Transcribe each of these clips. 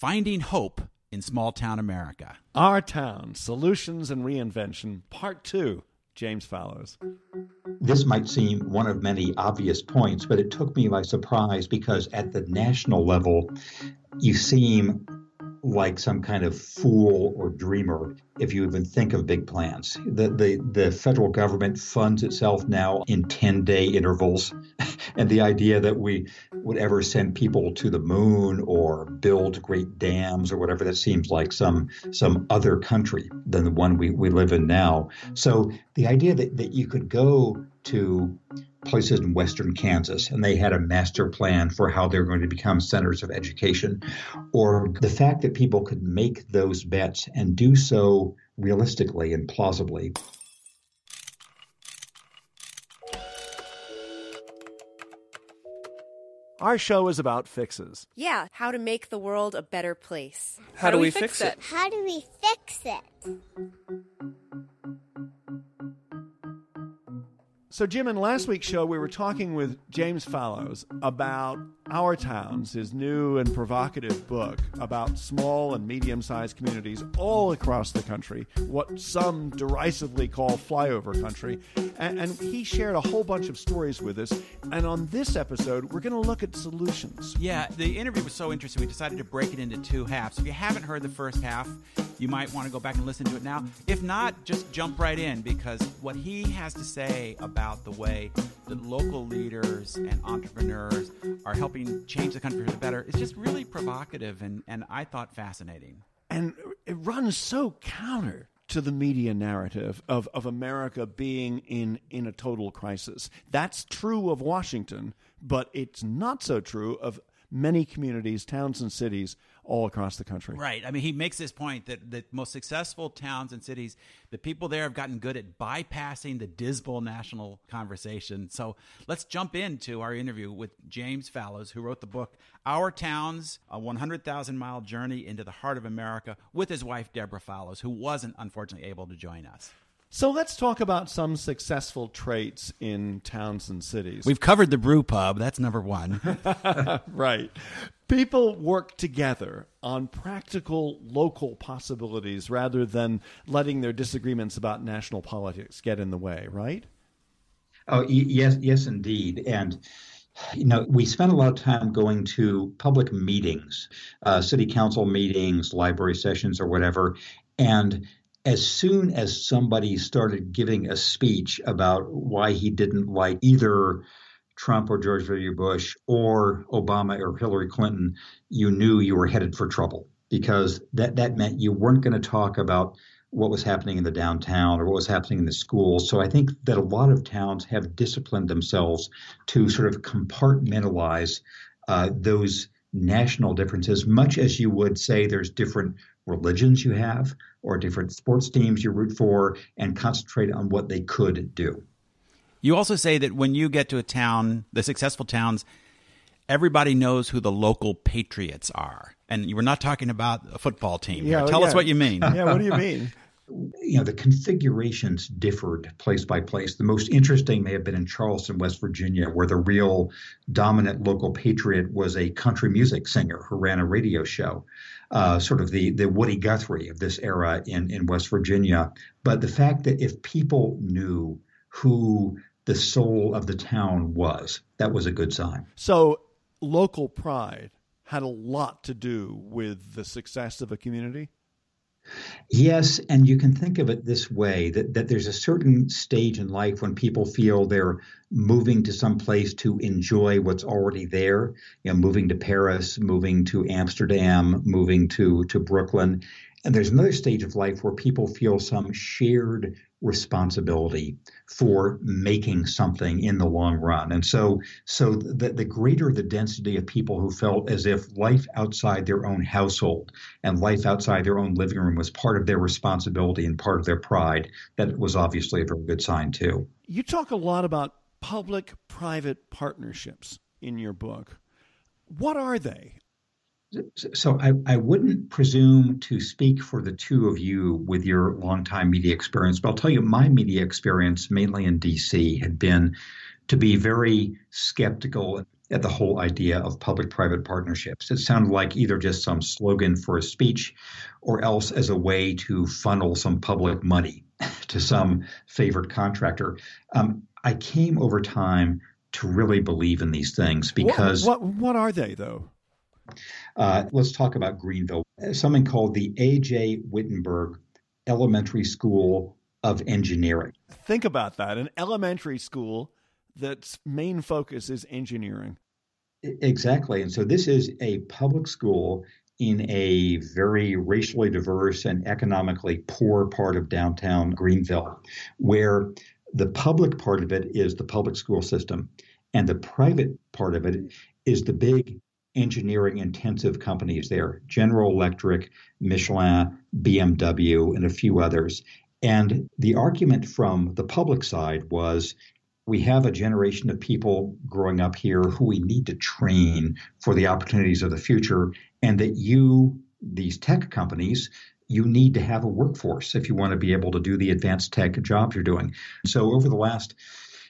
Finding Hope in Small Town America. Our Town Solutions and Reinvention, Part 2. James Fallows. This might seem one of many obvious points, but it took me by surprise because at the national level, you seem like some kind of fool or dreamer if you even think of big plans. The, the, the federal government funds itself now in 10 day intervals. and the idea that we would ever send people to the moon or build great dams or whatever, that seems like some, some other country than the one we, we live in now. So the idea that, that you could go to places in western Kansas and they had a master plan for how they're going to become centers of education, or the fact that people could make those bets and do so realistically and plausibly. Our show is about fixes. Yeah, how to make the world a better place. How, how do, do, we, we fix, fix it? it? How do we fix it? So, Jim, in last week's show, we were talking with James Fallows about Our Towns, his new and provocative book about small and medium sized communities all across the country, what some derisively call flyover country. And, and, he shared a whole bunch of stories with us. And on this episode, we're going to look at solutions. Yeah, the interview was so interesting. We decided to break it into two halves. If you haven't heard the first half, you might want to go back and listen to it now. If not, just jump right in because what he has to say about the way that local leaders and entrepreneurs are helping change the country for the better is just really provocative and, and I thought fascinating. And it runs so counter to the media narrative of, of America being in, in a total crisis. That's true of Washington, but it's not so true of many communities, towns, and cities all across the country. Right. I mean, he makes this point that the most successful towns and cities, the people there have gotten good at bypassing the dismal national conversation. So let's jump into our interview with James Fallows, who wrote the book Our Towns, a 100,000 mile journey into the heart of America, with his wife, Deborah Fallows, who wasn't unfortunately able to join us. So let's talk about some successful traits in towns and cities. We've covered the brew pub. That's number one. right. People work together on practical local possibilities rather than letting their disagreements about national politics get in the way, right? Oh, yes, yes, indeed. And you know, we spent a lot of time going to public meetings, uh, city council meetings, library sessions, or whatever, and as soon as somebody started giving a speech about why he didn't like either Trump or George W. Bush or Obama or Hillary Clinton, you knew you were headed for trouble because that, that meant you weren't going to talk about what was happening in the downtown or what was happening in the schools. So I think that a lot of towns have disciplined themselves to sort of compartmentalize uh, those national differences, much as you would say there's different religions you have or different sports teams you root for and concentrate on what they could do. You also say that when you get to a town, the successful towns, everybody knows who the local patriots are. And you were not talking about a football team. Yeah, Tell yeah. us what you mean. Yeah, what do you mean? you know the configurations differed place by place. The most interesting may have been in Charleston, West Virginia, where the real dominant local patriot was a country music singer who ran a radio show uh, sort of the the Woody Guthrie of this era in in West Virginia. But the fact that if people knew who the soul of the town was, that was a good sign. So local pride had a lot to do with the success of a community? Yes, and you can think of it this way that, that there's a certain stage in life when people feel they're moving to some place to enjoy what's already there, you know, moving to Paris, moving to Amsterdam, moving to to Brooklyn. And there's another stage of life where people feel some shared responsibility for making something in the long run. And so, so the, the greater the density of people who felt as if life outside their own household and life outside their own living room was part of their responsibility and part of their pride, that was obviously a very good sign too. You talk a lot about public private partnerships in your book. What are they? So I, I wouldn't presume to speak for the two of you with your longtime media experience, but I'll tell you my media experience, mainly in DC, had been to be very skeptical at the whole idea of public-private partnerships. It sounded like either just some slogan for a speech or else as a way to funnel some public money to some favored contractor. Um, I came over time to really believe in these things because what, what, what are they though? Uh, let's talk about Greenville. Something called the A.J. Whittenberg Elementary School of Engineering. Think about that an elementary school that's main focus is engineering. Exactly. And so this is a public school in a very racially diverse and economically poor part of downtown Greenville, where the public part of it is the public school system, and the private part of it is the big engineering intensive companies there General Electric, Michelin, BMW, and a few others. And the argument from the public side was we have a generation of people growing up here who we need to train for the opportunities of the future, and that you, these tech companies, you need to have a workforce if you want to be able to do the advanced tech jobs you're doing. So over the last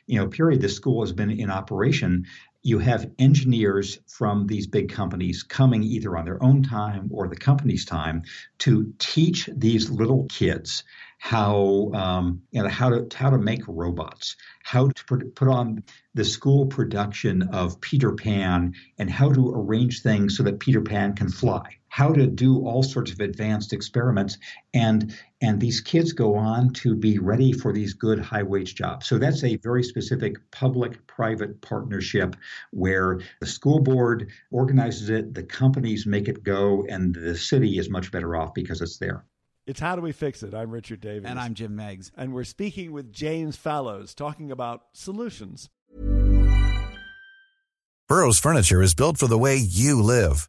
you know period this school has been in operation you have engineers from these big companies coming either on their own time or the company's time to teach these little kids how um, you know how to how to make robots, how to put on the school production of Peter Pan, and how to arrange things so that Peter Pan can fly. How to do all sorts of advanced experiments, and and these kids go on to be ready for these good high wage jobs. So that's a very specific public private partnership where the school board organizes it, the companies make it go, and the city is much better off because it's there. It's How Do We Fix It? I'm Richard Davies. And I'm Jim Meigs. And we're speaking with James Fallows, talking about solutions. Burrow's furniture is built for the way you live.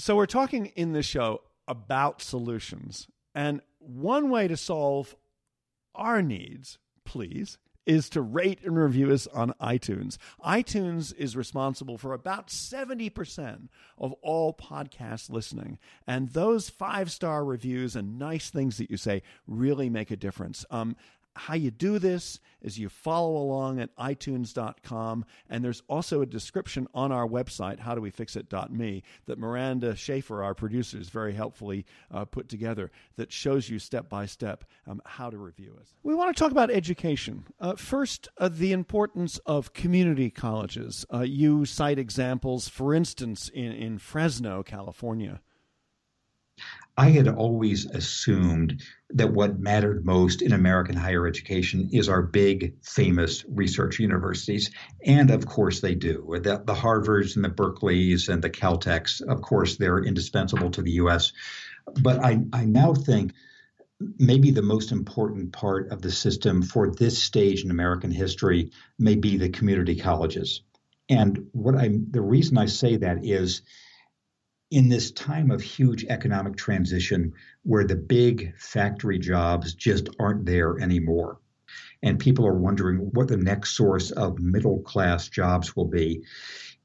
So we're talking in this show about solutions. And one way to solve our needs, please, is to rate and review us on iTunes. iTunes is responsible for about 70% of all podcast listening. And those five star reviews and nice things that you say really make a difference. Um, how you do this is you follow along at itunes.com and there's also a description on our website howdowefixit.me that miranda schaefer our producer is very helpfully uh, put together that shows you step by step um, how to review us. We want to talk about education. Uh, first uh, the importance of community colleges. Uh, you cite examples for instance in, in fresno california I had always assumed that what mattered most in American higher education is our big, famous research universities. And of course, they do. The, the Harvards and the Berkeleys and the Caltechs, of course, they're indispensable to the U.S. But I, I now think maybe the most important part of the system for this stage in American history may be the community colleges. And what I the reason I say that is in this time of huge economic transition where the big factory jobs just aren't there anymore. And people are wondering what the next source of middle class jobs will be.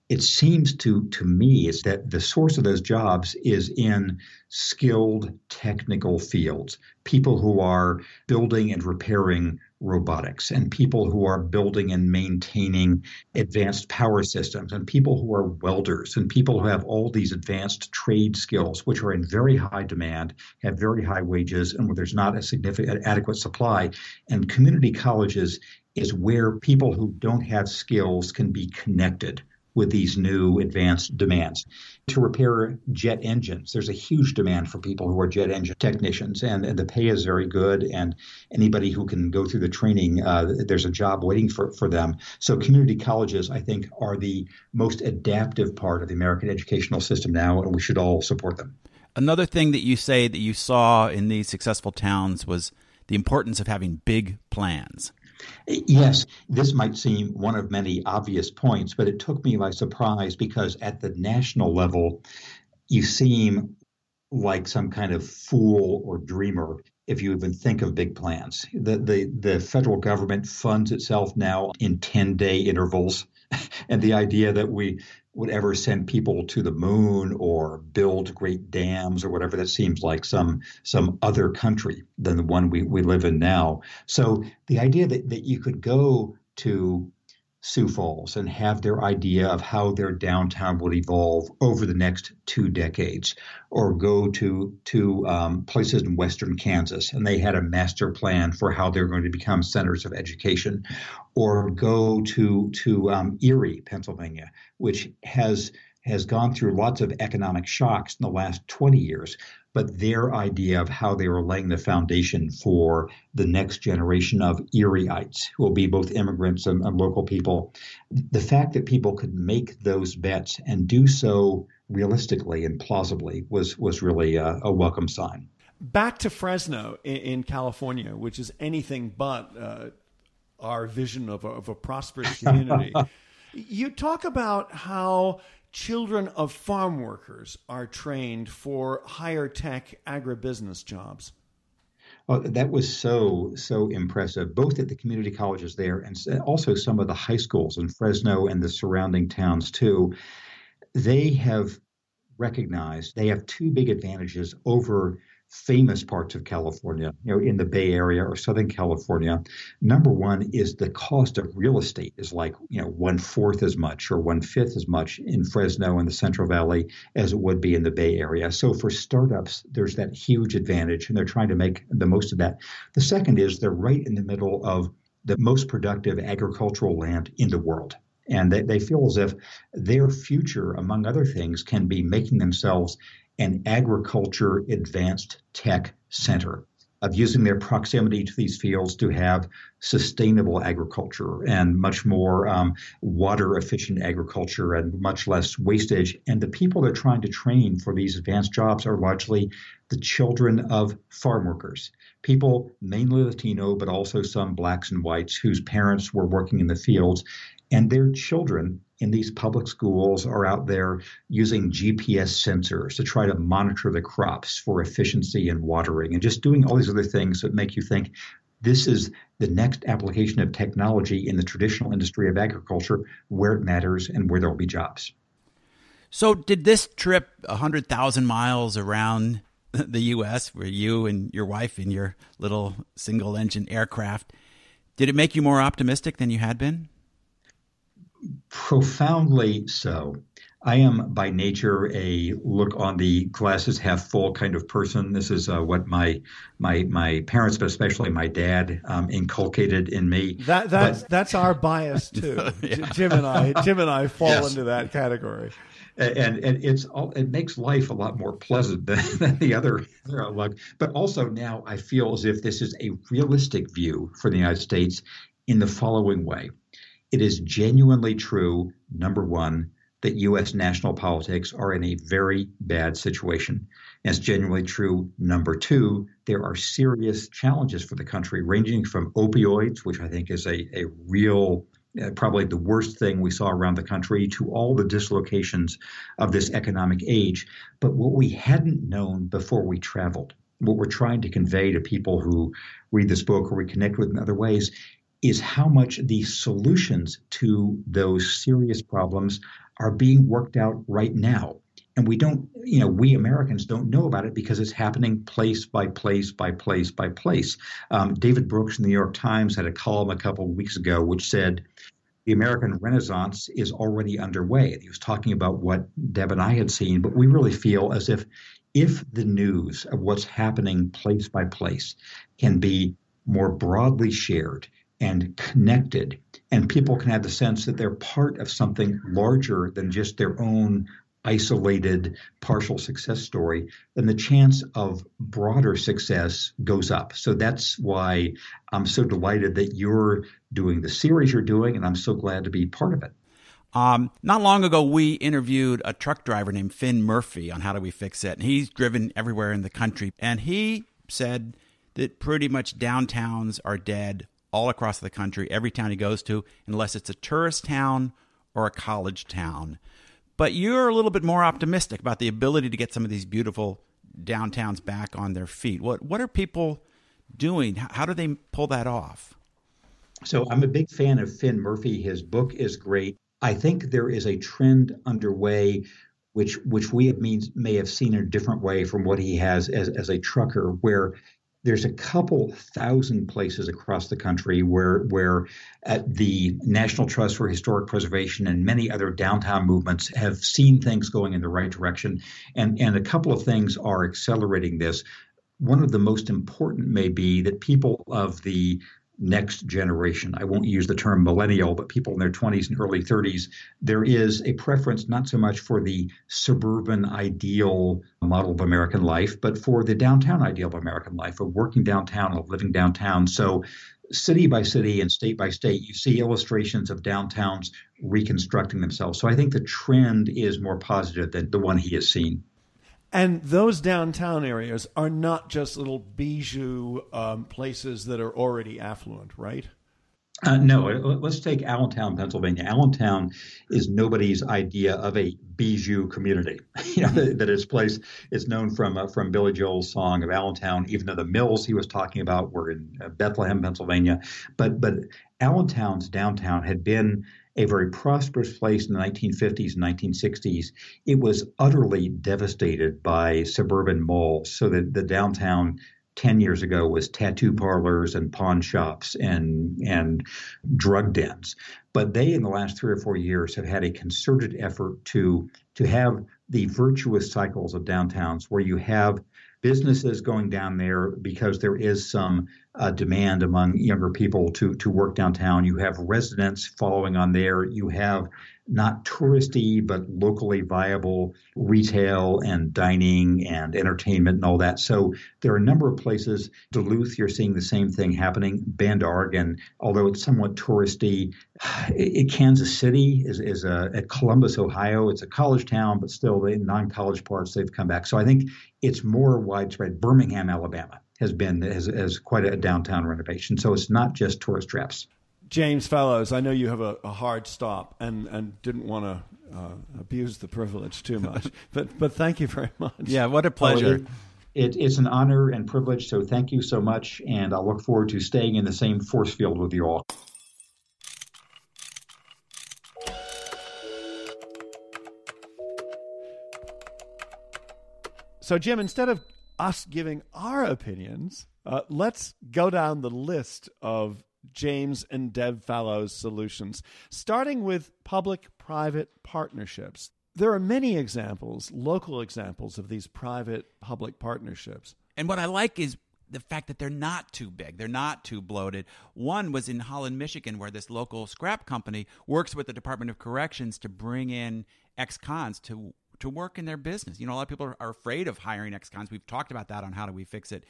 It seems to to me is that the source of those jobs is in skilled technical fields people who are building and repairing robotics and people who are building and maintaining advanced power systems and people who are welders and people who have all these advanced trade skills which are in very high demand have very high wages and where there's not a significant adequate supply. And community colleges is where people who don't have skills can be connected with these new advanced demands. To repair jet engines, there's a huge demand for people who are jet engine technicians, and, and the pay is very good. And anybody who can go through the training, uh, there's a job waiting for, for them. So, community colleges, I think, are the most adaptive part of the American educational system now, and we should all support them. Another thing that you say that you saw in these successful towns was the importance of having big plans. Yes, this might seem one of many obvious points, but it took me by surprise because at the national level, you seem like some kind of fool or dreamer if you even think of big plans. The, the, the federal government funds itself now in 10 day intervals. and the idea that we would ever send people to the moon or build great dams or whatever that seems like some some other country than the one we, we live in now. So the idea that, that you could go to Sioux Falls and have their idea of how their downtown would evolve over the next two decades, or go to to um, places in western Kansas. And they had a master plan for how they're going to become centers of education, or go to to um, Erie, Pennsylvania, which has has gone through lots of economic shocks in the last 20 years, but their idea of how they were laying the foundation for the next generation of Erieites, who will be both immigrants and, and local people. The fact that people could make those bets and do so realistically and plausibly was was really a, a welcome sign. Back to Fresno in, in California, which is anything but uh, our vision of a, of a prosperous community. you talk about how children of farm workers are trained for higher tech agribusiness jobs. Oh, that was so so impressive, both at the community colleges there and also some of the high schools in Fresno and the surrounding towns too. They have recognized they have two big advantages over famous parts of California, you know, in the Bay Area or Southern California. Number one is the cost of real estate is like, you know, one fourth as much or one fifth as much in Fresno and the Central Valley as it would be in the Bay Area. So for startups, there's that huge advantage, and they're trying to make the most of that. The second is they're right in the middle of the most productive agricultural land in the world. And they, they feel as if their future, among other things, can be making themselves an agriculture advanced tech center of using their proximity to these fields to have sustainable agriculture and much more um, water efficient agriculture and much less wastage. And the people they're trying to train for these advanced jobs are largely the children of farm workers, people mainly Latino, but also some blacks and whites whose parents were working in the fields. And their children in these public schools are out there using GPS sensors to try to monitor the crops for efficiency and watering and just doing all these other things that make you think this is the next application of technology in the traditional industry of agriculture where it matters and where there will be jobs. So, did this trip 100,000 miles around the U.S., where you and your wife in your little single engine aircraft, did it make you more optimistic than you had been? Profoundly so. I am by nature a look on the glasses half full kind of person. This is uh, what my my my parents, but especially my dad, um, inculcated in me. That that's but, that's our bias too. yeah. Jim and I, Jim and I fall yes. into that category. and, and it's all it makes life a lot more pleasant than, than the other luck. But also now I feel as if this is a realistic view for the United States in the following way. It is genuinely true, number one, that U.S. national politics are in a very bad situation. And it's genuinely true, number two, there are serious challenges for the country, ranging from opioids, which I think is a, a real uh, probably the worst thing we saw around the country, to all the dislocations of this economic age. But what we hadn't known before we traveled, what we're trying to convey to people who read this book or we connect with in other ways, is how much the solutions to those serious problems are being worked out right now. And we don't, you know, we Americans don't know about it because it's happening place by place by place by place. Um, David Brooks in the New York Times had a column a couple of weeks ago which said the American Renaissance is already underway. He was talking about what Deb and I had seen, but we really feel as if if the news of what's happening place by place can be more broadly shared and connected, and people can have the sense that they're part of something larger than just their own isolated partial success story, then the chance of broader success goes up. So that's why I'm so delighted that you're doing the series you're doing, and I'm so glad to be part of it. Um, not long ago, we interviewed a truck driver named Finn Murphy on How Do We Fix It. And he's driven everywhere in the country. And he said that pretty much downtowns are dead all across the country, every town he goes to, unless it's a tourist town or a college town. But you're a little bit more optimistic about the ability to get some of these beautiful downtowns back on their feet. What what are people doing? How do they pull that off? So I'm a big fan of Finn Murphy. His book is great. I think there is a trend underway which which we have means, may have seen in a different way from what he has as, as a trucker, where there's a couple thousand places across the country where where uh, the National Trust for Historic Preservation and many other downtown movements have seen things going in the right direction, and and a couple of things are accelerating this. One of the most important may be that people of the next generation. I won't use the term millennial, but people in their 20s and early 30s, there is a preference not so much for the suburban ideal model of American life, but for the downtown ideal of American life, of working downtown, of living downtown. So, city by city and state by state, you see illustrations of downtowns reconstructing themselves. So, I think the trend is more positive than the one he has seen. And those downtown areas are not just little bijou um, places that are already affluent, right? Uh, no, let's take Allentown, Pennsylvania. Allentown is nobody's idea of a bijou community. you know that, its place is known from uh, from Billy Joel's song of Allentown. Even though the mills he was talking about were in uh, Bethlehem, Pennsylvania, but but Allentown's downtown had been a very prosperous place in the 1950s and 1960s, it was utterly devastated by suburban malls. So that the downtown 10 years ago was tattoo parlors and pawn shops and and drug dens but they in the last 3 or 4 years have had a concerted effort to to have the virtuous cycles of downtowns where you have businesses going down there because there is some uh, demand among younger people to to work downtown. You have residents following on there. You have not touristy but locally viable retail and dining and entertainment and all that. So there are a number of places. Duluth, you're seeing the same thing happening. Bend, Oregon, although it's somewhat touristy. It, Kansas City is, is a, at Columbus, Ohio. It's a college town, but still the non-college parts they've come back. So I think it's more widespread. Birmingham, Alabama has been has, has quite a downtown renovation. So it's not just tourist traps. James Fallows, I know you have a, a hard stop and, and didn't want to uh, abuse the privilege too much, but but thank you very much. Yeah, what a pleasure. Oh, it, it, it's an honor and privilege. So thank you so much, and I look forward to staying in the same force field with you all. So, Jim, instead of us giving our opinions, uh, let's go down the list of James and Deb Fallows solutions, starting with public private partnerships. There are many examples, local examples of these private public partnerships. And what I like is the fact that they're not too big, they're not too bloated. One was in Holland, Michigan, where this local scrap company works with the Department of Corrections to bring in ex cons to to work in their business. You know, a lot of people are, afraid of hiring ex cons. We've talked about that on how do we fix it.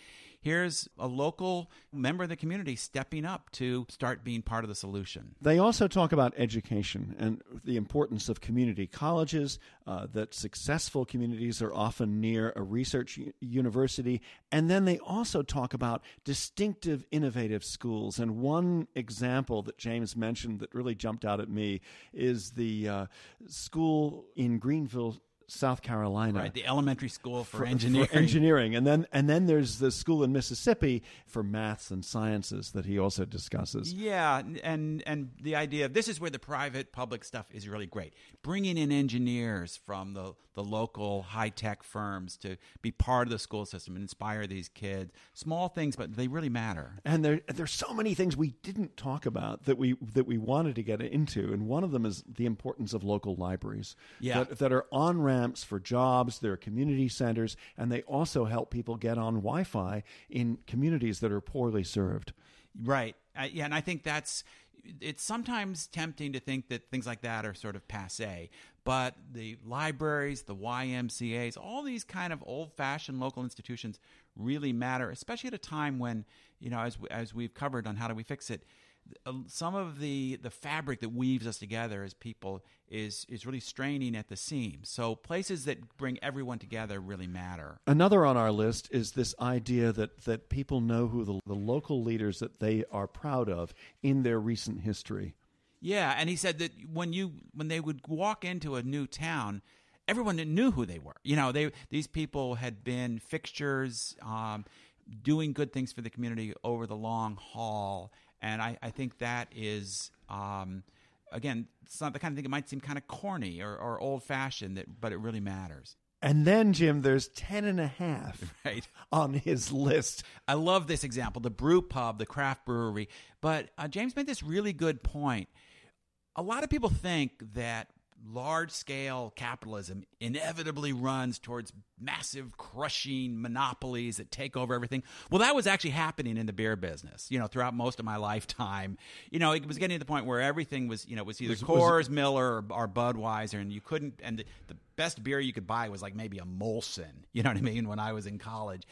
Here's a local member of the community stepping up to start being part of the solution. They also talk about education and the importance of community colleges, uh, that successful communities are often near a research u- university. And then they also talk about distinctive, innovative schools. And one example that James mentioned that really jumped out at me is the uh, school in Greenville, South Carolina. Right, the elementary school for, for engineering. For engineering, and then and then there's the school in Mississippi for maths and sciences that he also discusses. Yeah, and and the idea of this is where the private public stuff is really great. Bringing in engineers from the the local high tech firms to be part of the school system and inspire these kids. Small things, but they really matter. And there there's so many things we didn't talk about that we that we wanted to get into, and one of them is the importance of local libraries. Yeah. that, that are on ramps for jobs. They're community centers, and they also help people get on Wi-Fi in communities that are poorly served. Right. Uh, yeah, and I think that's it's sometimes tempting to think that things like that are sort of passe, but the libraries, the YMCA's, all these kind of old-fashioned local institutions really matter, especially at a time when, you know, as as we've covered on how do we fix it, some of the the fabric that weaves us together as people is is really straining at the seams. So places that bring everyone together really matter. Another on our list is this idea that, that people know who the, the local leaders that they are proud of in their recent history. Yeah, and he said that when you when they would walk into a new town, everyone knew who they were. You know, they these people had been fixtures, um, doing good things for the community over the long haul, and I, I think that is. Um, again, it's not the kind of thing that might seem kind of corny or, or old fashioned, that, but it really matters. And then, Jim, there's 10 and a half Right. on his list. I love this example, the brew pub, the craft brewery. But uh, James made this really good point. A lot of people think that large scale capitalism inevitably runs towards massive crushing monopolies that take over everything. Well, that was actually happening in the beer business, you know, throughout most of my lifetime. You know, it was getting to the point where everything was, you know, was either Was- was- Coors, Miller, or, or Budweiser, and you couldn't, and the, the best beer you could buy was like maybe a Molson, you know what I mean, when I was in college.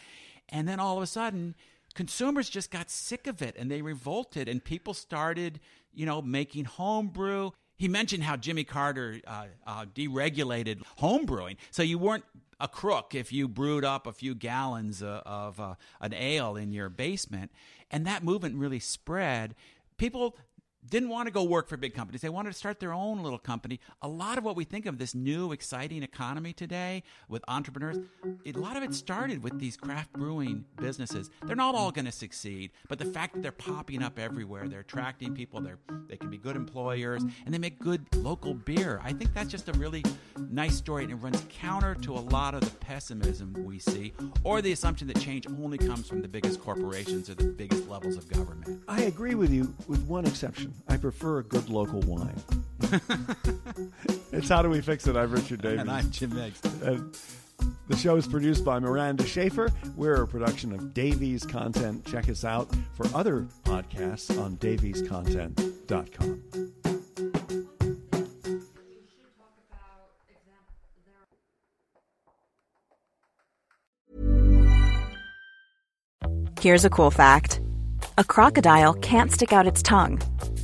And then all of a sudden, consumers just got sick of it and they revolted, and people started, you know, making home brew. He mentioned how Jimmy Carter uh, uh, deregulated home brewing, so you weren't a crook if you brewed up a few gallons uh, of uh, an ale in your basement, and that movement really spread. People didn't want to go work for big companies. They wanted to start their own little company. A lot of what we think of this new exciting economy today with entrepreneurs, a lot of it started with these craft brewing businesses. They're not all going to succeed, but the fact that they're popping up everywhere, they're attracting people, they're they can be good employers, and they make good local beer. I think that's just a really nice story, and it runs counter to a lot of the pessimism we see, or the assumption that change only comes from the biggest corporations or the biggest levels of government. I agree with you with one exception. I prefer a good local wine. it's How Do We Fix It? I'm Richard Davies. And I'm Jim Meigs. And uh, the show is produced by Miranda Schaefer. We're a production of Davies Content. Check us out for other podcasts on daviescontent.com. Here's a cool fact a crocodile can't stick out its tongue.